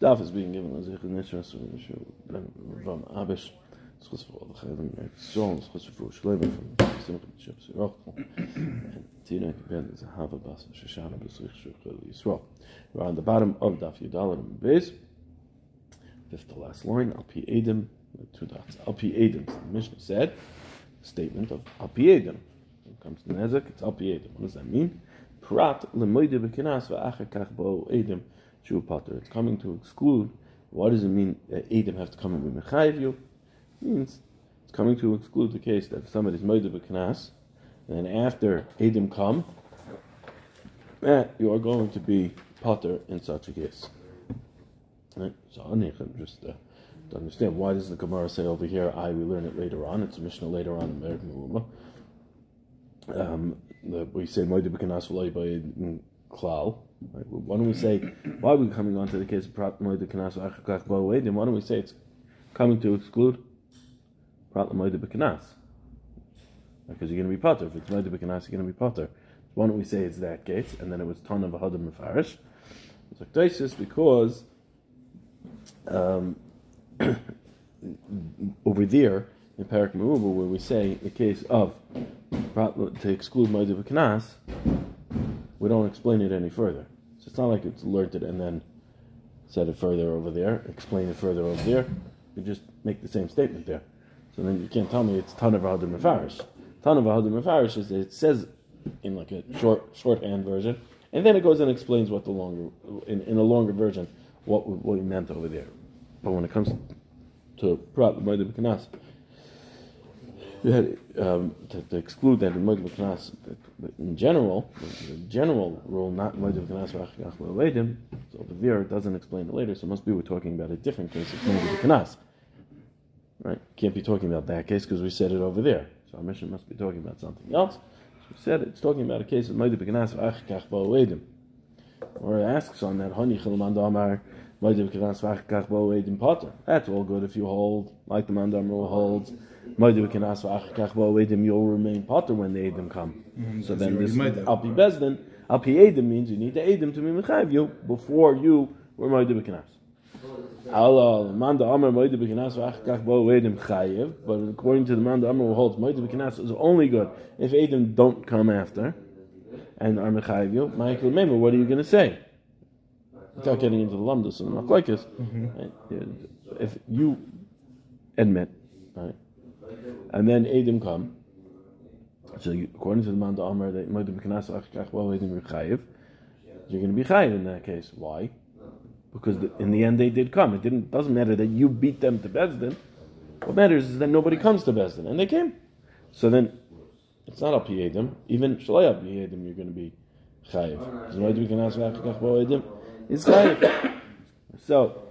darf es wegen geben also ich nicht nicht so ich dann von abes das ist vor der haben ja so das ist vor schleben von sind noch ich habe so die ne werden das haben was ich schon habe so ich schon weil ich so war an der bottom of the few dollar in base fifth to last line up he adam like two dots. Up he adam the mission said statement of up he adam it comes to Nezek it's up he adam what does that mean? Prat lemoide bekenas va achakach bo adam Shu Potter. It's coming to exclude. What does it mean that Edom have to come and be Mechayiv you? means it's coming to exclude the case that somebody's moide b'kinas, and then after Edom come, eh, you are going to be Potter in such a case. Right? So Anichan just uh, to understand why does the Gemara say over here, I we learn it later on, it's a Mishnah later on in Merik Meruma. Um, we say V'loi by Klal. Why don't we say, why are we coming on to the case of Prat V'Achakach Ba'Oedim? Why don't we say it's coming to exclude Prat B'Kanas? Because you're going to be Potter. If it's Moide B'Kanas, you're going to be Potter. Why don't we say it's that case, and then it was Ton of Ahadim Mefarish? It's like Taisus because um, over there in Parak Meruba, where we say the case of to exclude Moedim Knas, we don't explain it any further. So it's not like it's learned it and then said it further over there, explain it further over there. You just make the same statement there. So then you can't tell me it's Tan of Ahadim Mefarish. Tan of Ahadim Mefarish is it says in like a short shorthand version, and then it goes and explains what the longer in, in a longer version what what he meant over there. But when it comes to Prat Moedim Knas, had um, to, to, exclude that in Knas in general, the general rule, not Moedim Knas V'Achach So the Vir doesn't explain it later, so it must be we're talking about a different case of Knas. Right? Can't be talking about that case because we said it over there. So our Mishnah must be talking about something else. So we said it, it's talking about a case of Moedim Knas V'Achach Ba'Oedim. Or it asks on that Hani Chilman Damar. That's all good if you hold, like the Mandam rule holds, you'll remain potter when the Edom come. Mm-hmm. So then this Al Pi Bezdin, Al Pi Edom means you need the Edom to be Mechayiv you before you were Moedim B'Kinas. Allah, Manda Amar Moedim B'Kinas v'achkach bo Edom Chayiv, but according to the Manda Amar who holds Moedim B'Kinas is only good if Edom don't come after and are Mechayiv you. Michael Mema, what are you going to say? without getting into the lumdus and machlekes, mm-hmm. if you admit, and then Edim come, so you, according to the man Amr that you're going to be chayiv in that case. Why? Because the, in the end they did come. It didn't doesn't matter that you beat them to Bezdin. What matters is that nobody comes to Bezdin, and they came. So then it's not up Yedim. Even Shalai up Yedim, you're going to be chayiv. Is chayiv. So,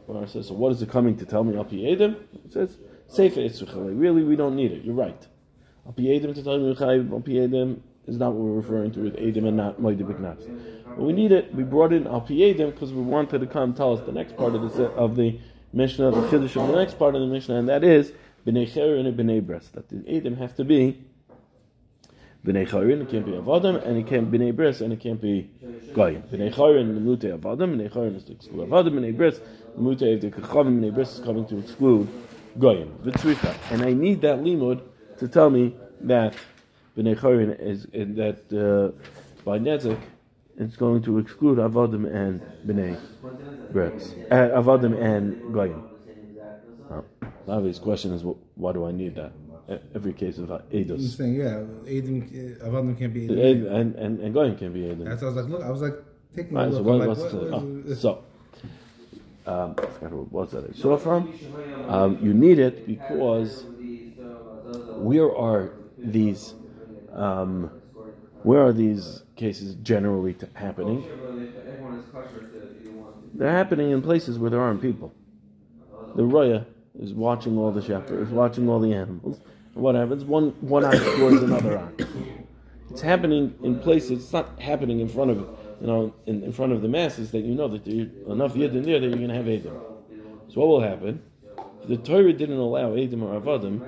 so what is it coming to tell me? Al Edim? It says, Sefer Itzrachalei. Really, we don't need it. You're right. Al Edim to tell chayiv. Al Edim is not what we're referring to with Edim and not Moed B'Knas. But we need it. We brought in Al Edim because we wanted to come tell us the next part of the of the Mishnah, the Chiddush of the next part of the Mishnah, and that is B'nei Cher and B'nei Bres. That the Edim have to be B'nei Chayrin, it can't be Avadim, and it can't B'nei Bris, and it can't be Goyim. B'nei Chayrin, the Mute Avadim, B'nei Chayrin is to exclude Avadim, B'nei Bris, the Mute of the Kachavim, B'nei Bris is coming to exclude Goyim. V'tzricha. And I need that limud to tell me that B'nei Chayrin is, that uh, by Nezik, it's going to exclude Avadim and B'nei Bris. Uh, Avadim and Goyim. Oh. Obvious question is, why do I need that? every case of Eidos. You're saying, yeah, Eidim, Avadim can't be Eidim. And, and, and Goyim can be Eidim. That's I was like, look, I was like, taking right, a look. So, what, like, what, what, oh, so um, what was that I saw from. Um, you need it because where are these um, where are these cases generally t- happening? They're happening in places where there aren't people. The roya is watching all the shepherds, watching all the animals, what happens? One one eye destroys another eye. It's happening in places. It's not happening in front of you know in, in front of the masses that you know that there are enough yidden there that you're going to have edim. So what will happen? If the Torah didn't allow edim or avadim,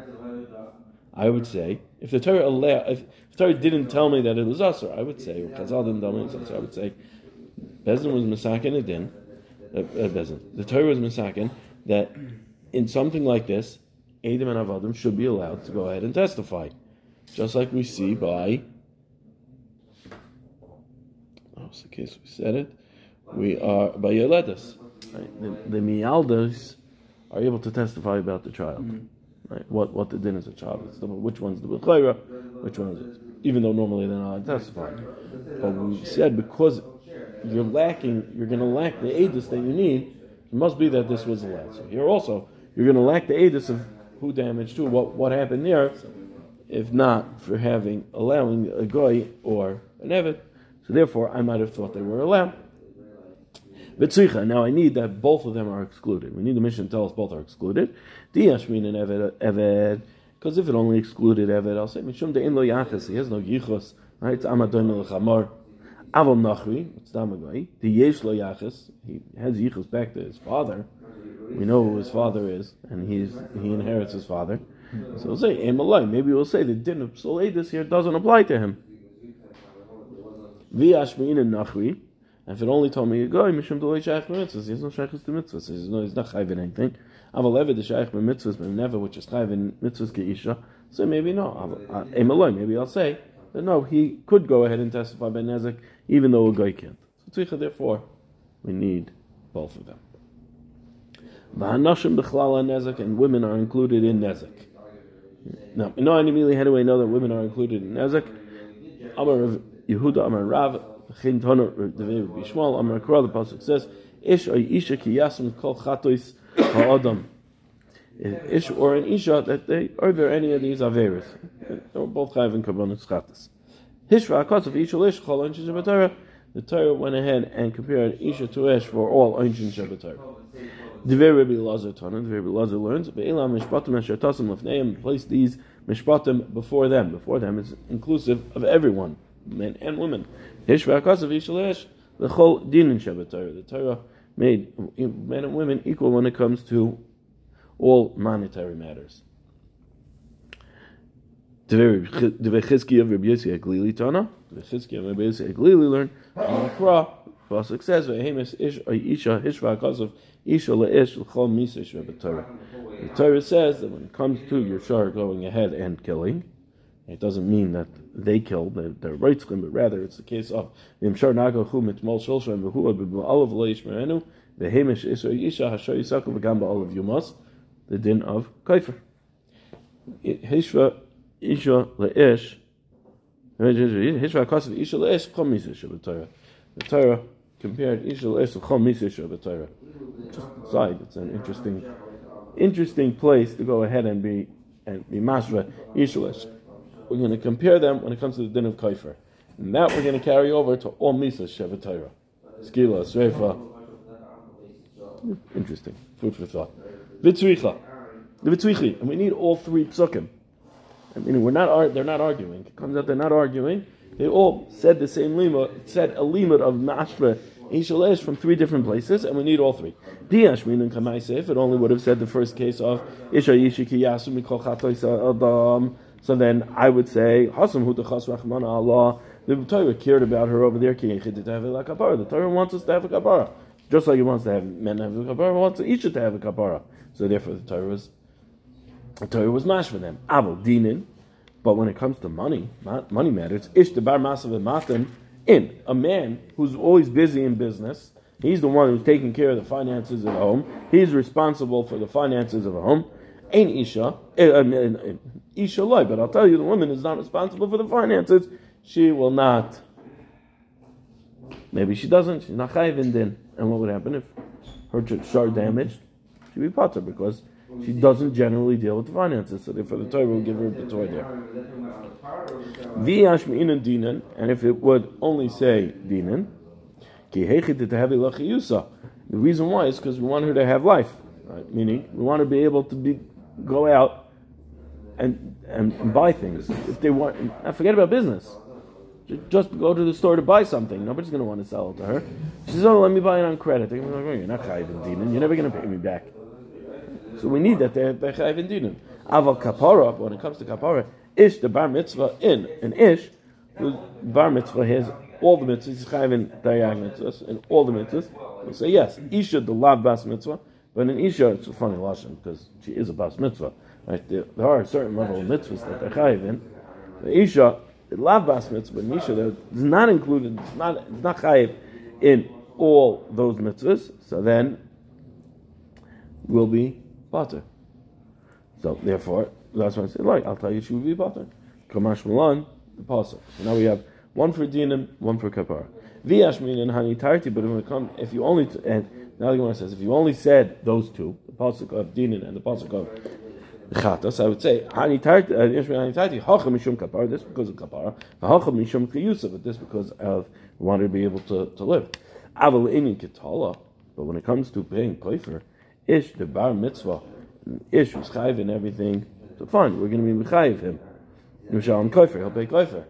I would say if the Torah allow if the Torah didn't tell me that it was usher, I would say Chazal didn't tell me it was I would say Bezdin was masakin din uh, the Torah was misakin that in something like this, Adam and Avadim should be allowed to go ahead and testify, just like we see by. The case? We said it. We are by Yoledas. Right? The, the Mialdas are able to testify about the child. Mm-hmm. Right? What what the din is a child. It's the, which one's the Bechayra, which one is it? Even though normally they're not testifying. But we said because you're lacking, you're going to lack the edus that you need. It must be that this was allowed. So here also, you're going to lack the edus of who damaged who, what what happened there, if not for having allowing a goy or an evet. So therefore, I might have thought they were allowed. V'tzicha. Now I need that both of them are excluded. We need the Mishnah to tell us both are excluded. And Eved, Eved. Because if it only excluded Eved, I'll say Mishum de lo yachas. He has no yichus. Right? It's amadon lechamor. Aval nachri. It's damagoi. The yesh lo yachas. He has yichus back to his father. We know who his father is, and he's he inherits his father. So we'll say. Maybe we'll say the din of Soledis here doesn't apply to him. V'yashmin and nachri. If it only told me a guy, Mishum Dolei Shaykh Mitzvahs, he has no Shaykhs to Mitzvahs. He's, no, he's not Chayv in anything. Aval Eved, the Shaykh Mitzvahs, but never, which is Chayv in Mitzvahs Geisha. So maybe no. Aim uh, alone, maybe I'll say that no, he could go ahead and testify by Nezek, even though a guy can't. So Tzricha, therefore, we need both of them. V'hanashim b'chlala nezek, and women are included in nezek. Now, no, immediately how do I know that women are included in nezek? Amar Yehuda, Amar Rav, Chin Toner Devi Bishmal Amar Kral. The pasuk says, "Ish or Isha ki yasm kol chatois ha'adam." Ish or an Isha that they are there any of these averis. They were both chayv and kabbanis chatas. Hishra akos of Isha Ish chol anchin shabbatara. The Torah went ahead and compared Isha to Ish for all anchin shabbatara. Divrei Rabbi Lazar Tanan, Divrei Rabbi Lazar learns, Be'elam mishpatim asher tasim lefneim, place these mishpatim before them. Before them is inclusive of everyone, men and women. The whole din in Shabbat Torah. The Torah made men and women equal when it comes to all monetary matters. Of the says, "Vehemis ish isha hishva of isha leish l'chol misa Torah." The says that when it comes to your shar going ahead and killing, it doesn't mean that they killed the, skin, but rather it's the case of the din of Kaifer. Hishra Isha Leish Hishra Kasav Isha Leish Chom Misa the Torah. Compared Isha Leish to Chom Misa the Torah. Just side, it's an interesting, interesting place to go ahead and be and be Mashra Isha Leish we're going to compare them when it comes to the din of kaifer. And that we're going to carry over to all Misas Shevet Torah. Skila, Sreifa. Interesting. Food for thought. Vitzricha. Vitzrichi. And we need all three psukim. I mean, we're not, they're not arguing. It comes out they're not arguing. They all said the same lima, said a limit of mashra Ishalesh from three different places, and we need all three. Diashmin and Kamaisef, it only would have said the first case of Isha Yishiki Yasu Mikol Adam so then I would say, Hasam hu Rahman Allah. The Torah cared about her over there. The Torah wants us to have a kapara. Just like he wants to have men have a kapara, it wants each to have a kapara. So therefore the Torah was the Torah was mash for them. Abel dinin. But when it comes to money, money matters. Ish the bar masav matim in a man who's always busy in business. He's the one who's taking care of the finances at home. He's responsible for the finances of a home. Ain't Isha, eh, eh, eh, but I'll tell you, the woman is not responsible for the finances. She will not. Maybe she doesn't. She's not chayiv in din. And what would happen if her shar damaged? She'd be potter because she doesn't generally deal with the finances. So therefore, the Torah will give her a toy there. V'yashmi'in dinan, and if it would only say dinan, the reason why is because we want her to have life, right? meaning we want to be able to be go out and, and, and buy things. If they want, forget about business. Just go to the store to buy something. Nobody's going to want to sell it to her. She says, "Oh, let me buy it on credit." They're to go, "You're not chayiv dinan. You're never going to pay me back." So we need that they're dinan. Aval kapara. When it comes to kapara, ish the bar mitzvah in an ish, whose bar mitzvah has all the mitzvahs, chayiv in dayag mitzvahs and all the mitzvahs. We say yes, Isha the lav bas mitzvah, but in Isha it's a funny lashon because she is a bas mitzvah. Right? There, are certain level of mitzvahs that they're chayiv in. The Isha, the lav bas mitzvah, in Isha, is not included. It's not it's not chayiv in all those mitzvahs. So then will be butter. So therefore, that's why I say, like, I'll tell you she will be butter. Kamash Milan, the pasuk. So now we have one for dinim, one for kapara. V'yashmin and hani tarti, but when it comes, if you only, and now the Gemara says, if you only said those two, the pasuk of dinim and the pasuk of chatas, I would say, hani tarti, uh, hacha mishum kapara, this because of kapara, hacha mishum kiyusa, but this because of, wanted to be able to, to live. Aval inin kitala, but when it comes to paying koifer, ish, the bar mitzvah, ish was chayv and everything, so fine, we're going to be mechayiv him. Yushalom koifer, he'll pay koifer.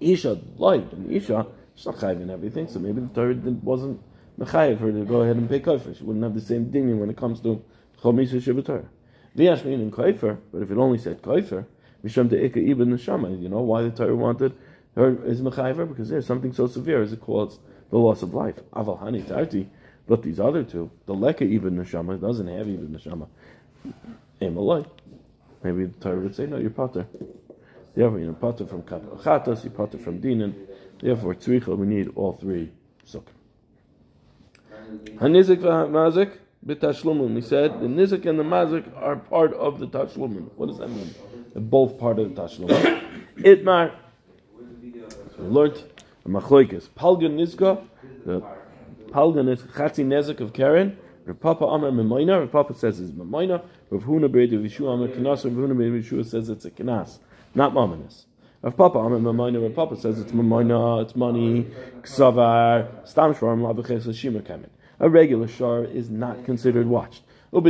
Isha lied, and Isha, she's not chayiv in everything, so maybe the Torah wasn't mechayiv her to go ahead and pay koifer. She wouldn't have the same ding when it comes to chomisa shibator. V'yashmin in koifer, but if it only said koifer, misham de'ika ibn neshama, you know why the Torah wanted her is mechayiv because there's something so severe as it calls the loss of life. Aval hani tarti, but these other two, the leka ibn neshama doesn't have ibn neshama. Emalai. Maybe the Torah would say, no, you're potter. Therefore, you're potter from chatas, you're potter from dinan. Therefore, tzricha, we need all three sukkah. Hanizik v'mazik b'tashlumun. We said the nizik and the mazik are part of the tashlumun. What does that mean? They're both part of the tashlumun. Itmar. So we learned machloikis. Palgan nizka. The palgan is chatzi nezik of Karen. Rav Papa Amar Memoina. Rav Papa says it's Memoina. Rav Huna Beredu Vishu Amar Kanas. Rav Huna Beredu Vishu says it's a Kanas, not Mamanis. Rav Papa Amar Memoina. Rav Papa says it's Memoina, it's money, Ksavar, Stam Shvarim, Labaches, Shima Kamen. A regular shar is not considered watched. And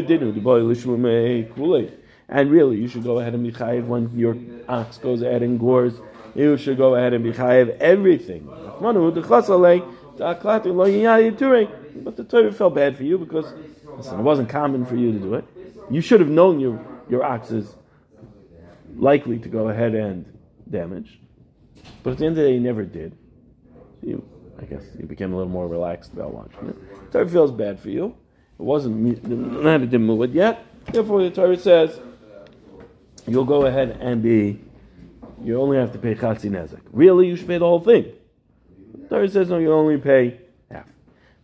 really, you should go ahead and be chayiv when your ox goes ahead and gores. You should go ahead and be chayiv everything. But the Torah felt bad for you because listen, it wasn't common for you to do it. You should have known your, your ox is likely to go ahead and damage. But at the end of the day, you never did. You, I guess you became a little more relaxed about watching it. The Torah feels bad for you. It wasn't not a it yet. Therefore, the Torah says you'll go ahead and be. You only have to pay chatzi nezek. Really, you should pay the whole thing. The Torah says no, you only pay half.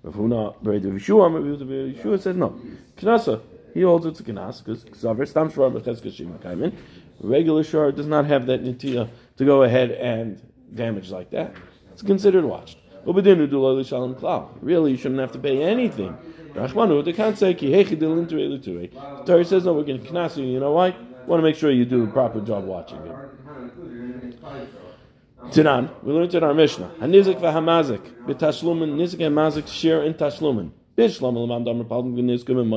Beredu Yeshua, Yeshua says no. Knasa, he holds it's a knas because. Regular shar does not have that nitya to go ahead and damage like that. It's considered watched. Really, you shouldn't have to pay anything. Rachmanu, they can't say The Torah says no, we're going to knas you. You know why? We Want to make sure you do the proper job watching it. Tanan, we learned in our Mishnah. Hanizik v'hamazik b'tashlumin nizik and mazik share in tashlumin. Bishlam l'mam damer palm v'nizkum and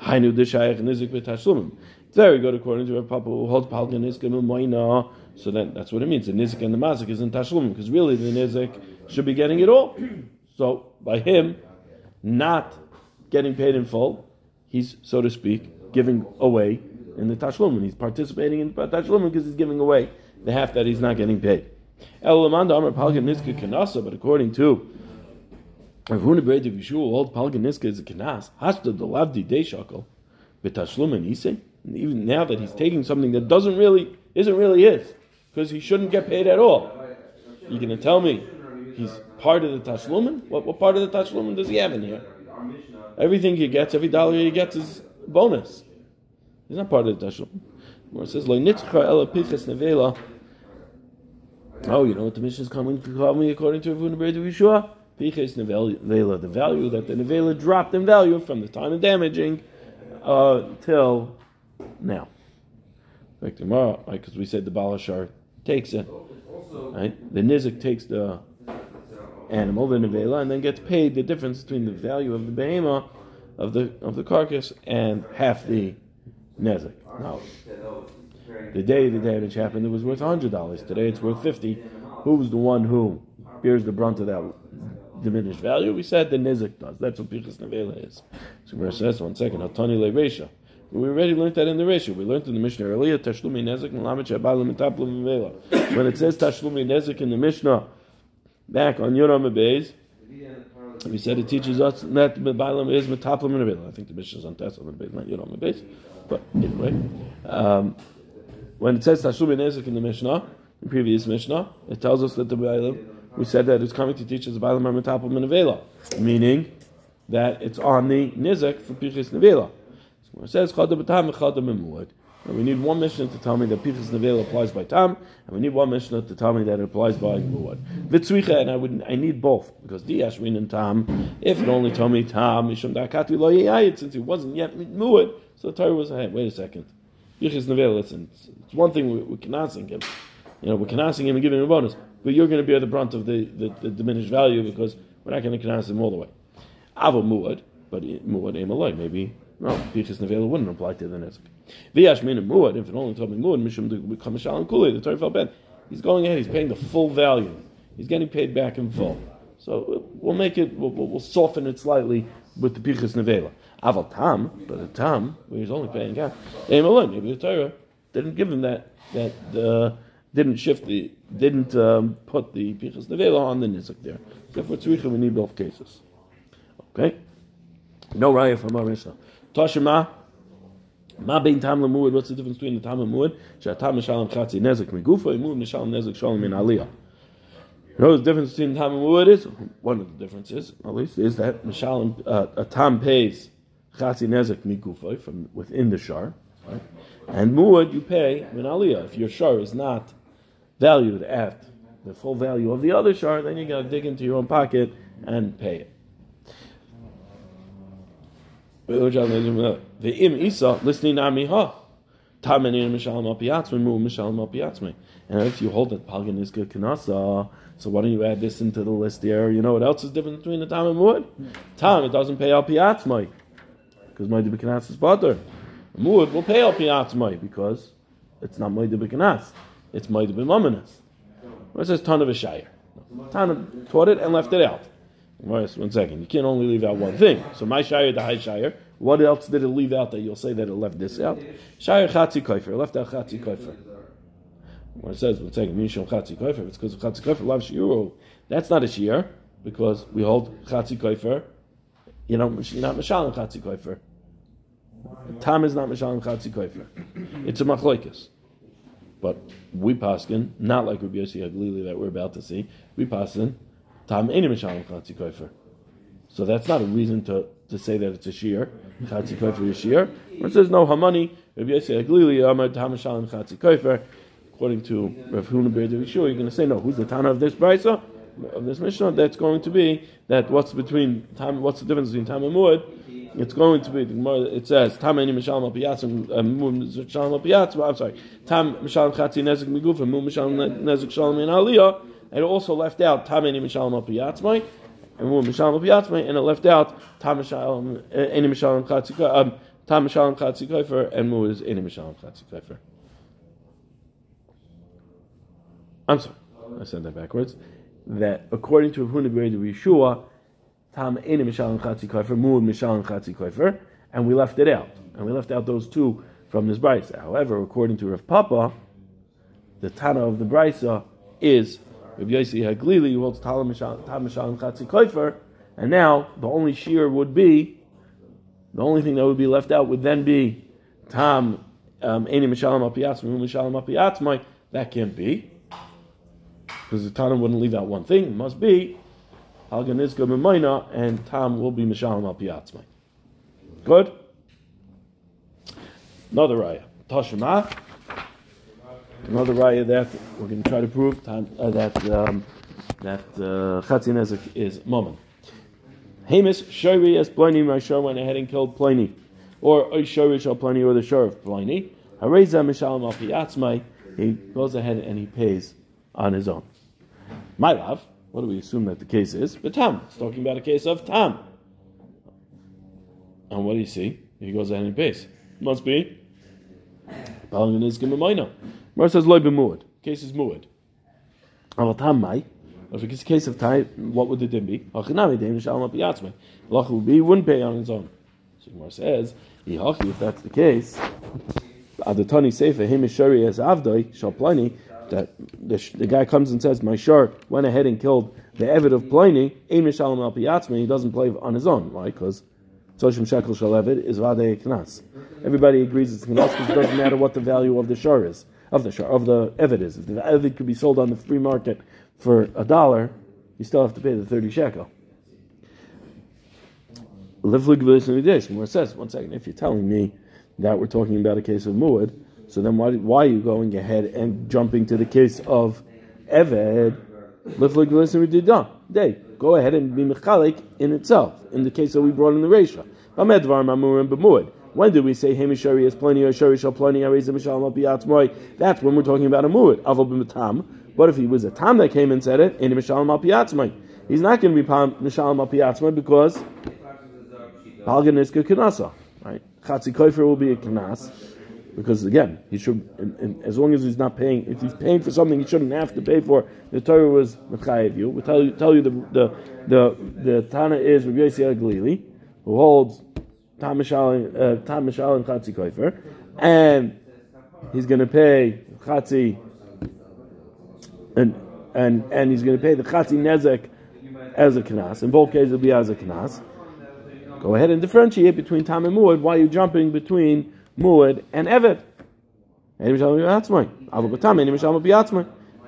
hainu d'shayach nizik b'tashlumin. Very good according to a papa who holds palm v'nizkum and. So then that's what it means. The nizik and the mazik is in tashlumin because really the nizik should be getting it all. So by him not getting paid in full, he's so to speak giving away in the tashlumin. He's participating in the tashlumin because he's giving away the half that he's not getting paid. But according to Rav Huna Bered Yeshua, old Palgan is a Kanas. Hashta the Lavdi De Shakel, Betashlum and Ise. Even now that he's taking something that doesn't really, isn't really his, because he shouldn't get paid at all. You're going to tell me he's part of the Tashlumin? What, what part of the Tashlumin does he have in here? Everything he gets, every dollar he gets is bonus. He's not part of the Tashlumin. Where it says, Lo ela piches nevela, Oh, you know what the Mishnah is coming to call me according to Ravuna Bered Yeshua? Piches nevela, the value that the nevela dropped in value from the time of damaging uh, till now. Like tomorrow? Because we said the balashar takes it, right? The nizik takes the animal, the nevela, and then gets paid the difference between the value of the behema of the of the carcass and half the nezik. Now, the day the damage happened, it was worth hundred dollars. Today it's worth fifty. Who's the one who bears the brunt of that diminished value? We said the nizik does. That's what Pichas Nevela is. So Gemara says, one second, Hatani Le. We already learned that in the ratio. We learned in the Mishnah earlier, Tashlumi Nezik and Lamet Shabalim Taplim When it says Tashlumi Nezik in the Mishnah, back on Yoram Beis, We said it teaches us that the Bailam is Metaplim and I think the Mishnah is on Tesla and not yet on the base. But anyway, um, when it says Tashum Nezik in the Mishnah, the previous Mishnah, it tells us that the Bailam, we said that it's coming to teach us Bailam are Metaplim and meaning that it's on the Nizik for Pichis Nevela. So it says Chada B'tam Chada Memuad. And we need one Mishnah to tell me that Pichas Nevela applies by Tam, and we need one Mishnah to tell me that it applies by Muad. Vitzricha, and I would I need both because Diashmin and Tam. If it only told me Tam, Mishum Dakati Lo since it wasn't yet Muad, so the Torah was hey, wait a second. Pichas Nevela, listen, it's, one thing we, we cannot sing him. You know, we're canasing him and giving him a bonus, but you're going to bear the brunt of the, the, the diminished value because we're not going to canas him all the way. Avo Muad, but Muad Emaloi, maybe no, Pichas Nevela wouldn't apply to the Nezik. V'yash min muad, if it only told me muad, mishum kamishal and kuli, the Torah felt bad. He's going ahead, he's paying the full value. He's getting paid back in full. So we'll make it, we'll, we'll soften it slightly with the Pichas Nevela. Aval Tam, but a Tam, where he's only paying half, maybe the Torah didn't give him that, that, uh, didn't shift the, didn't um, put the Pichas Nevela on the Nizik there. Therefore, Tzricha, we need both cases. Okay? No raya from our Mishnah. Toshima, Ma bein tam lemud, what's the difference between the tam lemud? Shatam mishalem chatzi nezek migufa, imud mishalem nezek shalom in aliyah. You know the difference between tam and muad is? One of the differences, at least, is that mishalem, uh, a tam pays chatzi nezek migufa from within the shar, right? And muad you pay min aliyah. If your shar is not valued at the full value of the other shar, then you got to dig into your own pocket and pay it. Ve'im isa listening amiha. Tamenin mishalom apiatzme mu mishalom apiatzme. And if you hold that pagan is good kanasa, so why don't you add this into the list there? You know what else is different between the tam and muad? Tam it doesn't pay al piatzmai because my debikanas is butter. Muad will pay al piatzmai because it's not my debikanas. It's my debimamanas. It says ton of a shire. Tan taught it and left it out. One second. You can't only leave out one thing. So my shire, the high shire. What else did it leave out that you'll say that it left this out? Shire chatzi koifer. Left out chatzi koifer. When it says, one second, mishum chatzi koifer, it's because of chatzi koifer, lav shiuru. That's not a shir, because we hold chatzi koifer. You know, you're not mishalim chatzi koifer. Tam is not mishalim chatzi koifer. It's a machloikas. But we paskin, not like Rabbi Yossi Haglili that we're about to see, we paskin Tam eni mishalim chatzi koifer. So that's not a reason to, to say that it's a shear. Chatzi koifer is shear. When it says no hamani, Rabbi Yossi Aglili Amar Tam mishalim chatzi koifer. According to Rav Huna Ber you're going to say no. Who's the Tana of this brisa? Of this Mishnah, that's going to be that what's between time, what's the difference between time and muad? It's going to be the Gemara. It says tam eni mishalim al piyatzim, uh, muad mishalim al piyatzim. I'm sorry, tam mishalim chatzi nezik migufa, muad mishalim nezik shalom in aliyah and it also left out Tamini Mishalim Apiyatzmai, and Mu Mishalim Apiyatzmai, and it left out Tam Mishalim Any Mishalim Chatzika, um, Tam Mishalim Chatzikaifer, and Mu is Mishalim Chatzikaifer. I'm sorry, I said that backwards. That according to Rav Huna Ber Yeshua, Tam Any Mishalim Chatzikaifer, Mu Mishalim Chatzikaifer, and we left it out, and we left out those two from this brisa. However, according to Rav Papa, the Tana of the brisa is Rabbi Yossi Haglili holds Tam Mishalim Chatzi Koifer, and now the only shear would be, the only thing that would be left out would then be Tam um, Eni Mishalim Apiyatzmai, Mishalim Apiyatzmai. That can't be. Because the Tana wouldn't leave out one thing. It must be Halganizka Memaina, and Tam will be Mishalim Apiyatzmai. Good? Another raya. Tashima. Another raya that we're going to try to prove uh, that um, that uh, is moment. Hamas Shari as Pliny Rashar went ahead and killed Pliny, or Shari shall Pliny or the Shar of Pliny. Hareza Mishalim Apiyatzmai. He goes ahead and he pays on his own. My love, what do we assume that the case is? But Tam. It's talking about a case of Tam. And what do you see? He goes ahead and pays. Must be. Mar says loy b'muad. Case is muad. If it's a case of time, what would the din be? Lach would be wouldn't pay on his own. So Gemara says, if that's the case, Adatani Sefer him shari as avdoi shal pliny that the, the guy comes and says my shar went ahead and killed the Evid of Pliny, Ein Mishalim Al Piyatzma, he doesn't play on his own. Why? Because Toshim Shekel Shal is Vadei Knas. Everybody agrees it's Knas because it doesn't matter what the value of the shar is, of the shar, of the Evid is. If the Evid could be sold on the free market for a dollar, you still have to pay the 30 shekel. More says, one second, if you're telling me that we're talking about a case of Muad, so then why, why are you going ahead and jumping to the case of Eved? Day. Go ahead and be mechalik in itself, in the case that we brought in the Resha. When did we say Hemishari is plenty or Shari shall plenty That's when we're talking about a muad. But if he was a tam that came and said it, in Mishalim He's not going to be Mishalim because Palganiska Kanasa. Right? Chatzi Kofer will be a Kanas. Because again, he should, as long as he's not paying, if he's paying for something he shouldn't have to pay for, the Torah was mechayev you. We tell you, tell you the the the, the Tana is Rabbi Yossi Galili, who holds Tam and uh, Chatzi Kofer, and he's going to pay Chatzi, and and and he's going to pay the Chatzi Nezek as a knas. In both cases, it'll be as a knas. Go ahead and differentiate between Tam and Muad. Why are you jumping between Muad and Evet. It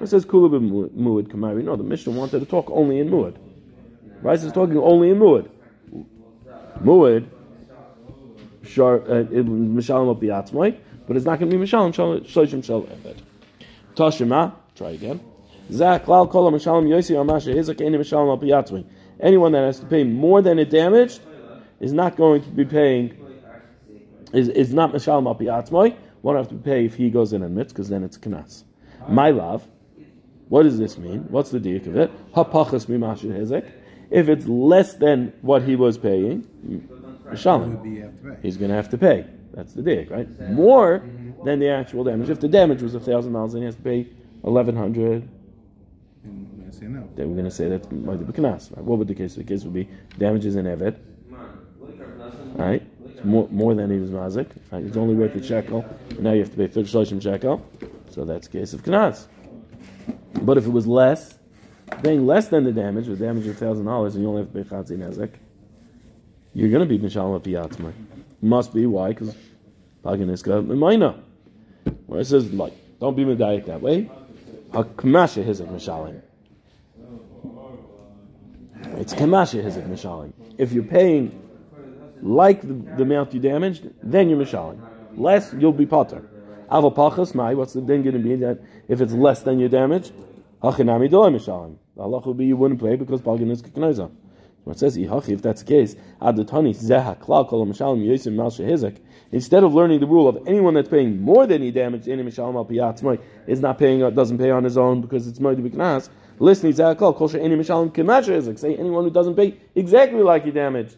says Kula Muad Kamari. No, the Mishnah wanted to talk only in Muad. Rice is talking only in Muad. Muad, Uh, Mishalim Biatzmai, but it's not going to be Mishalim Shloshim Shel Evet. Toshima, try again. Zach, Lal Kola Mishalim Yosi Amasha Hizak Any Mishalim Biatzmai. Anyone that has to pay more than it damaged is not going to be paying is, is not Mishal Mapi Atzmoi, won't have to pay if he goes in and mitz, because then it's Knas. My love, what does this mean? What's the diak of it? Hapachas mimashir hezek. If it's less than what he was paying, Mishalim, he's going to have to pay. That's the diak, right? More than the actual damage. If the damage was a thousand dollars, then he has to pay eleven hundred. Then we're going to say that might be knas. Right? What would the case? The case would be damages in evet, right? more, more than he was mazik. Right? It's only worth a shekel. Now you have to pay shloshim shekel. So that's a case of knas. But if it was less, paying less than the damage, the damage of thousand dollars, and you only have to pay chatzi nezek, you're going to be mishalom piyatzma. Must be why? Because paganiska mayna. Where it says like, don't be medayik that way. Hakmasha hizik mishalim. It's kamasha hizik mishalim. If you're paying like the, the amount you damaged, then you're mishalim. Less, you'll be potter. Aval pachas mai. What's the then going to be that if it's less than your damage? Hachinami dolay mishalim. Allah will be you wouldn't play because palgan is kiknaiza. What says ihachi? If that's the case, adatani zeha klal kol mishalim yosim mal shehizek. Instead of learning the rule of anyone that's paying more than he damaged, any mishalim al piyatzmai is not paying, doesn't pay on his own because it's moed to be knas. Listen, zeha klal kol she'eni mishalim kimash hizek. Say anyone who doesn't pay exactly like he damaged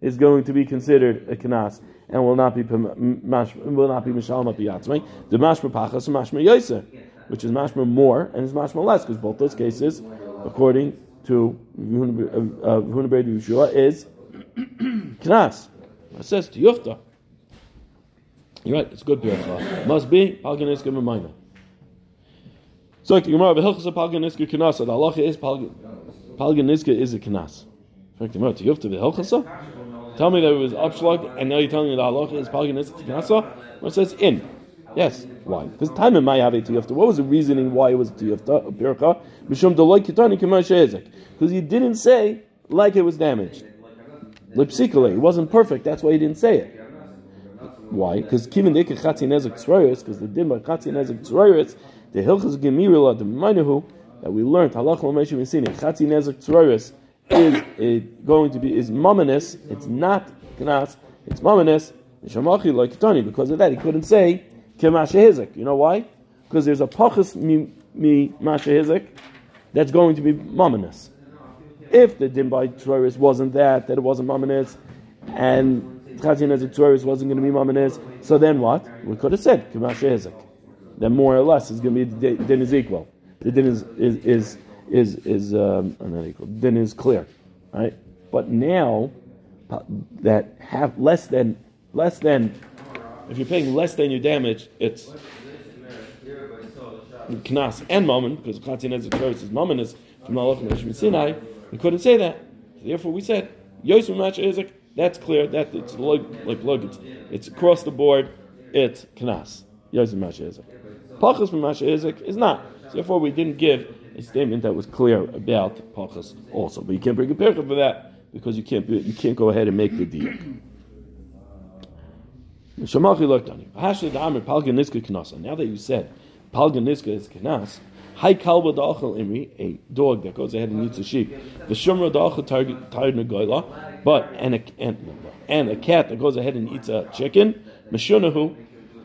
is going to be considered a knas and will not be will not be mishalma biyatzmei. The mashma pachas and mashma yoser, which is mashma more and is mashma less, because both those cases, according to Hunaber uh, uh, Yeshua, is knas. It says to yufta. You're right. It's good bircha. Must be palganiska b'mayna. So the Gemara, v'hilchas palganiska knas. The halacha is palganiska is a knas. In Gemara, to yufta v'hilchasa. Tell me that it was upshlag, and now you're telling me the halacha is palganis tiknasa? Or it says in. Yes. Why? Because time in my have a tiyafta. What was the reasoning why it was tiyafta, a pirka? Mishum deloy kitani Because he didn't say like it was damaged. Lipsikale, it wasn't perfect. That's why he didn't say it. Why? Because kimin deke chatzi nezek tzroyos, because the din by nezek tzroyos, the hilchas gemirila the minahu that we learned halacha l'meishim yisini chatzi nezek tzroyos is going to be is mominous. It's not knas. It's mominous. Because of that, he couldn't say kemashehizik. You know why? Because there's a pachas mi, mi mashehizik that's going to be mominous. If the din by Troris wasn't that, that it wasn't mominous, and Chazin as a Troris wasn't going to be mominous, so then what? We could have said kemashehizik. Then more or less is going to be the din is equal. The din is is, is is is um, then is clear, right? But now that have less than less than if you're paying less than your damage, it's knas and mammon because chatzin a choice is mammon is from Malach Sinai, we couldn't say that. Therefore, we said Yosef Masha Isaac. That's clear. That it's like like it's, it's across the board. It's Knas. Yosef Masha Isaac. Pachas from Masha Isaac is not. Therefore, we didn't give a statement that was clear about Pachas also. But you can't bring a percha for that because you can't you can't go ahead and make the deal. Shamachi looked on him. Now that you said Palganiska is Knas, Hai kalba imri, a dog that goes ahead and eats a sheep. The shumra da'achal tired negoila, but and a and, and a cat that goes ahead and eats a chicken. Meshunahu,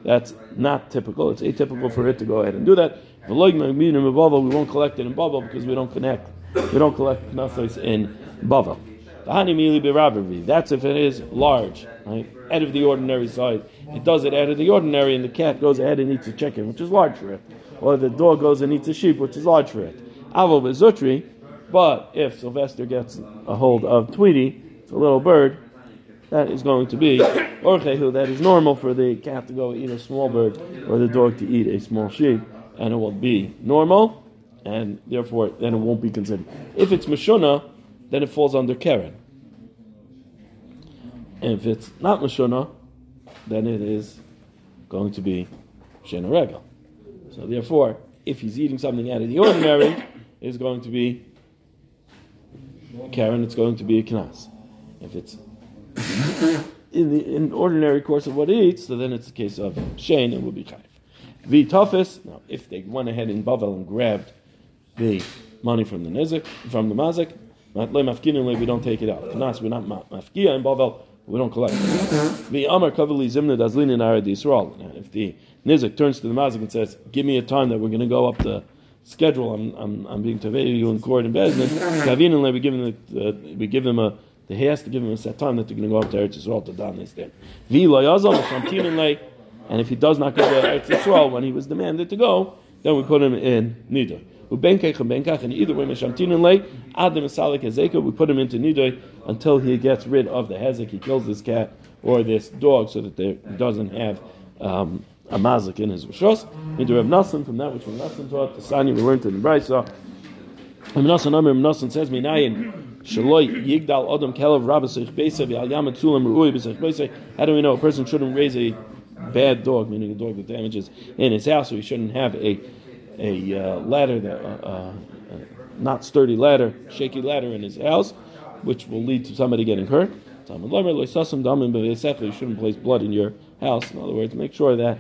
that's not typical. It's atypical for it to go ahead and do that. We won't collect it in bubble because we don't connect. We don't collect knasos in bubble. That's if it is large, right? Out of the ordinary size. It does it out of the ordinary, and the cat goes ahead and eats a chicken, which is large for it. Or the dog goes and eats a sheep, which is large for it. Avo bezutri, but if Sylvester gets a hold of Tweety, it's a little bird, that is going to be orchehu, that is normal for the cat to go eat a small bird, or the dog to eat a small sheep, and it will be normal, and therefore then it won't be considered. If it's mashuna, then it falls under Karen. If it's not Mashuna, then it is going to be Shena Regal. So therefore, if he's eating something out of the ordinary, it's going to be Karen, it's going to be a Knas. If it's in the in ordinary course of what he eats, so then it's a case of Shane and will be Chayv. V Tafis, now if they went ahead in Bavel and grabbed the money from the Nizik, from the Mazik, we don't take it out. We're not mafkia in Bavel, we don't collect. The Amar Kavali Zimna Dazlin in Arad Yisrael. If the Nizik turns to the Mazik and says, "Give me a time that we're going to go up the schedule. I'm I'm, I'm being tavei you in court in Bezdin." Kavin we give uh, we give them a he has to give him a set time that they're going to go up to Eretz Yisrael to don this there. And if he does not go to Eretz Yisrael when he was demanded to go, then we put him in Nidor. Ubenkech and Benkach, and either way, Meshamtin lay, Adam Salik Hezekah, we put him into Nidoy until he gets rid of the Hezek, he kills this cat or this dog so that there doesn't have um, a mazik in his Rishos. Into Rav Nassan, from that which Rav Nassan taught, the Sani we learned in the Brisa. Rav Nassan, Amir Rav Nassan says, Minayin, Shaloi Yigdal Adam Kelev Rabbasich Beisav Yal Yamat Sulam Ruui Beisach Beisach. How do we know a person shouldn't raise a bad dog, meaning a dog that damages in his house, so he shouldn't have a a uh, ladder that uh, uh, not sturdy ladder, shaky ladder in his house, which will lead to somebody getting hurt. You shouldn't place blood in your house. In other words, make sure that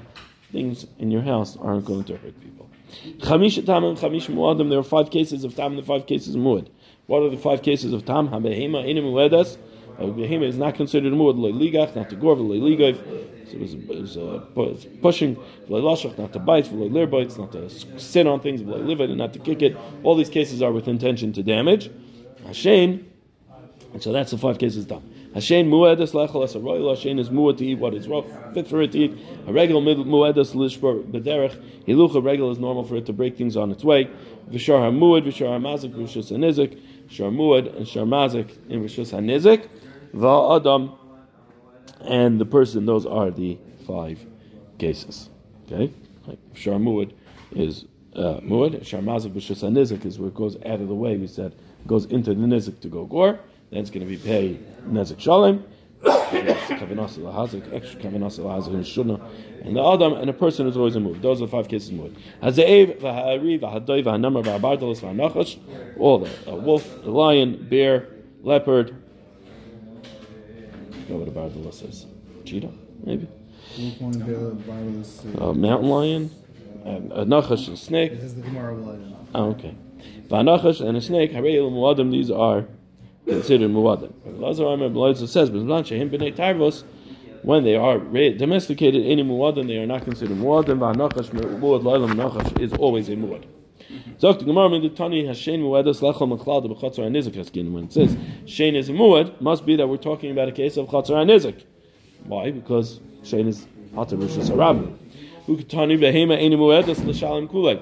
things in your house aren't going to hurt people. There are five cases of tam and five cases of muad. What are the five cases of tam? A behema is not considered muad not to gorv. So it was, it was, uh, pushing not to bite, not to sit on things, and not to kick it. All these cases are with intention to damage. Hashem, and so that's the five cases done. Hashem muedas lechol a royal. Hashem is muad to eat what is rough, fit for it to eat. A regular muedas lishbar bederech. Hilucha regular is normal for it to break things on its way. Vishar hamuad, vishar hamazik, vishus hanizik, shar muad and shar mazik in vishus hanizik. Adam and the person. Those are the five cases. Okay, like shar is uh, muad. Shar vishus hanizik is where it goes out of the way. We said goes into the nizik to go gore. Then it's going to be shalom. extra kavanasa and the adam and a person is always a move. Those are the five cases of move. All the a wolf, a lion, bear, leopard. Know what a bardalos is. Cheetah, maybe. A uh, mountain lion, and a nachash, a snake. This is the Gemara lion. Oh, okay. V'hanachash and a snake, harei muadim, these are considered muadim. Lazar Amr says, "But b'nei tarvos." when they are domesticated, any muadim, they are not considered muadim. V'anachash muad la'ilam nachash is always a muad. Zok the Gemara the Tani Hashem muadas lechol mechlal de b'chatzar anizik haskin. When it says shein is a muad, must be that we're talking about a case of chatzar anizik. Why? Because shein is hatar rishus harabim. Ukatani behema eni muadas l'shalim kulei.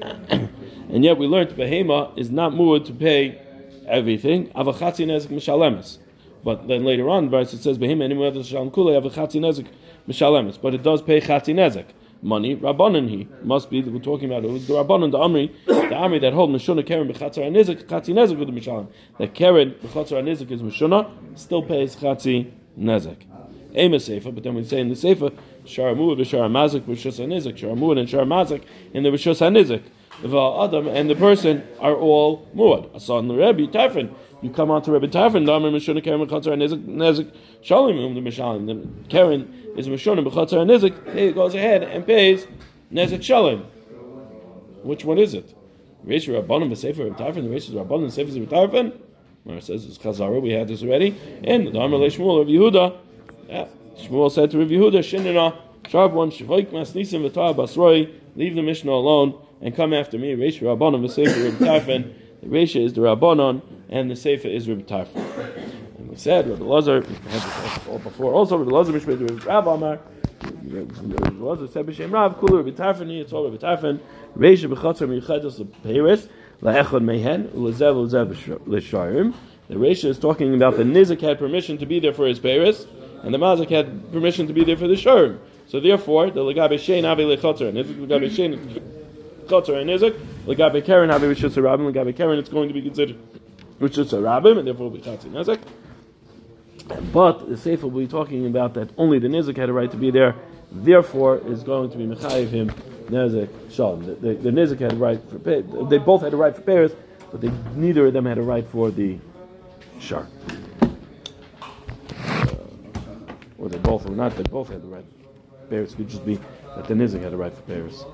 And yet we learned behema is not muad to pay everything. Avachatzi nezik mishalemes. But then later on, verse it says behim any other shalom kule avachatzi nezik mishalemes. But it does pay chatzi nezik. Money. Rabbanan he must be. We're talking about it was the Rabbanan, the Amri, the Amri that hold Mishuna Karen b'chatzar anizik, chatzi nezek with the Mishalim. That Karen b'chatzar anizik is Mishuna, still pays chatzi nezek. Aim a sefer, but then we say in the sefer Sharamu v'Shar Mazik v'Shus Hanizik, Sharamu and Shar in the Rishus Hanizik. The Adam and the person are all muad. Asan the Rebbe Tarfin. You come on to Rebbe Tarfin, Damar Mishuna Karen b'chatzar anizik, nezik shalim the Mishalim. The Karen is Mishuna b'chatzar anizik. He goes ahead and pays nezik shalim. Which one is it? Reish Rabbanim v'Sefer Rebbe Tarfin. The Reish is Rabbanim Sefer Rebbe. Where it says it's Chazara, we had this already. And the Damar Leishmul of Yehuda. Yeah. Shmuel said to Rav Yehuda, Shinina, sharp one, Shavoik Mas Nisim V'Tar Basroi, leave the Mishnah alone and come after me. Reisha Rabbanon v'Sefer Reb Tarfin. The Reisha is the Rabbanon and the Sefer is Reb Tarfin. And we said, Rabbi Lazar, before also, Rabbi Lazar Mishmei, Rav Amar, Rabbi Lazar said B'Shem Rav, Kulu Rabbi Tarfin, it's all Rabbi Tarfin, Reisha B'Chatzar Michadas L'Peiris, La'echad Mehen, U'Lezev U'Lezev L'Sharim. The Reisha is talking about the Nizik had permission to be there for his Peiris, and the mazik had permission to be there for the shurim. So therefore, the legabe shein avi lechatzer nizik, legabe shein chatzer and nizik, legabe karen avi rishus rabim, legabe karen it's going to be considered rishus rabim, and therefore will be chatzer nizik. But the Sefer will be talking about that only the nizik had a right to be there, therefore is going to be mechayiv him nizik shalom. The, the, the nizik had a right for they both had a right for pairs, but they, neither of them had a right for the shar uh, or they both, or not, they both had the right. Paris could just be that the Nizik had the right for Paris.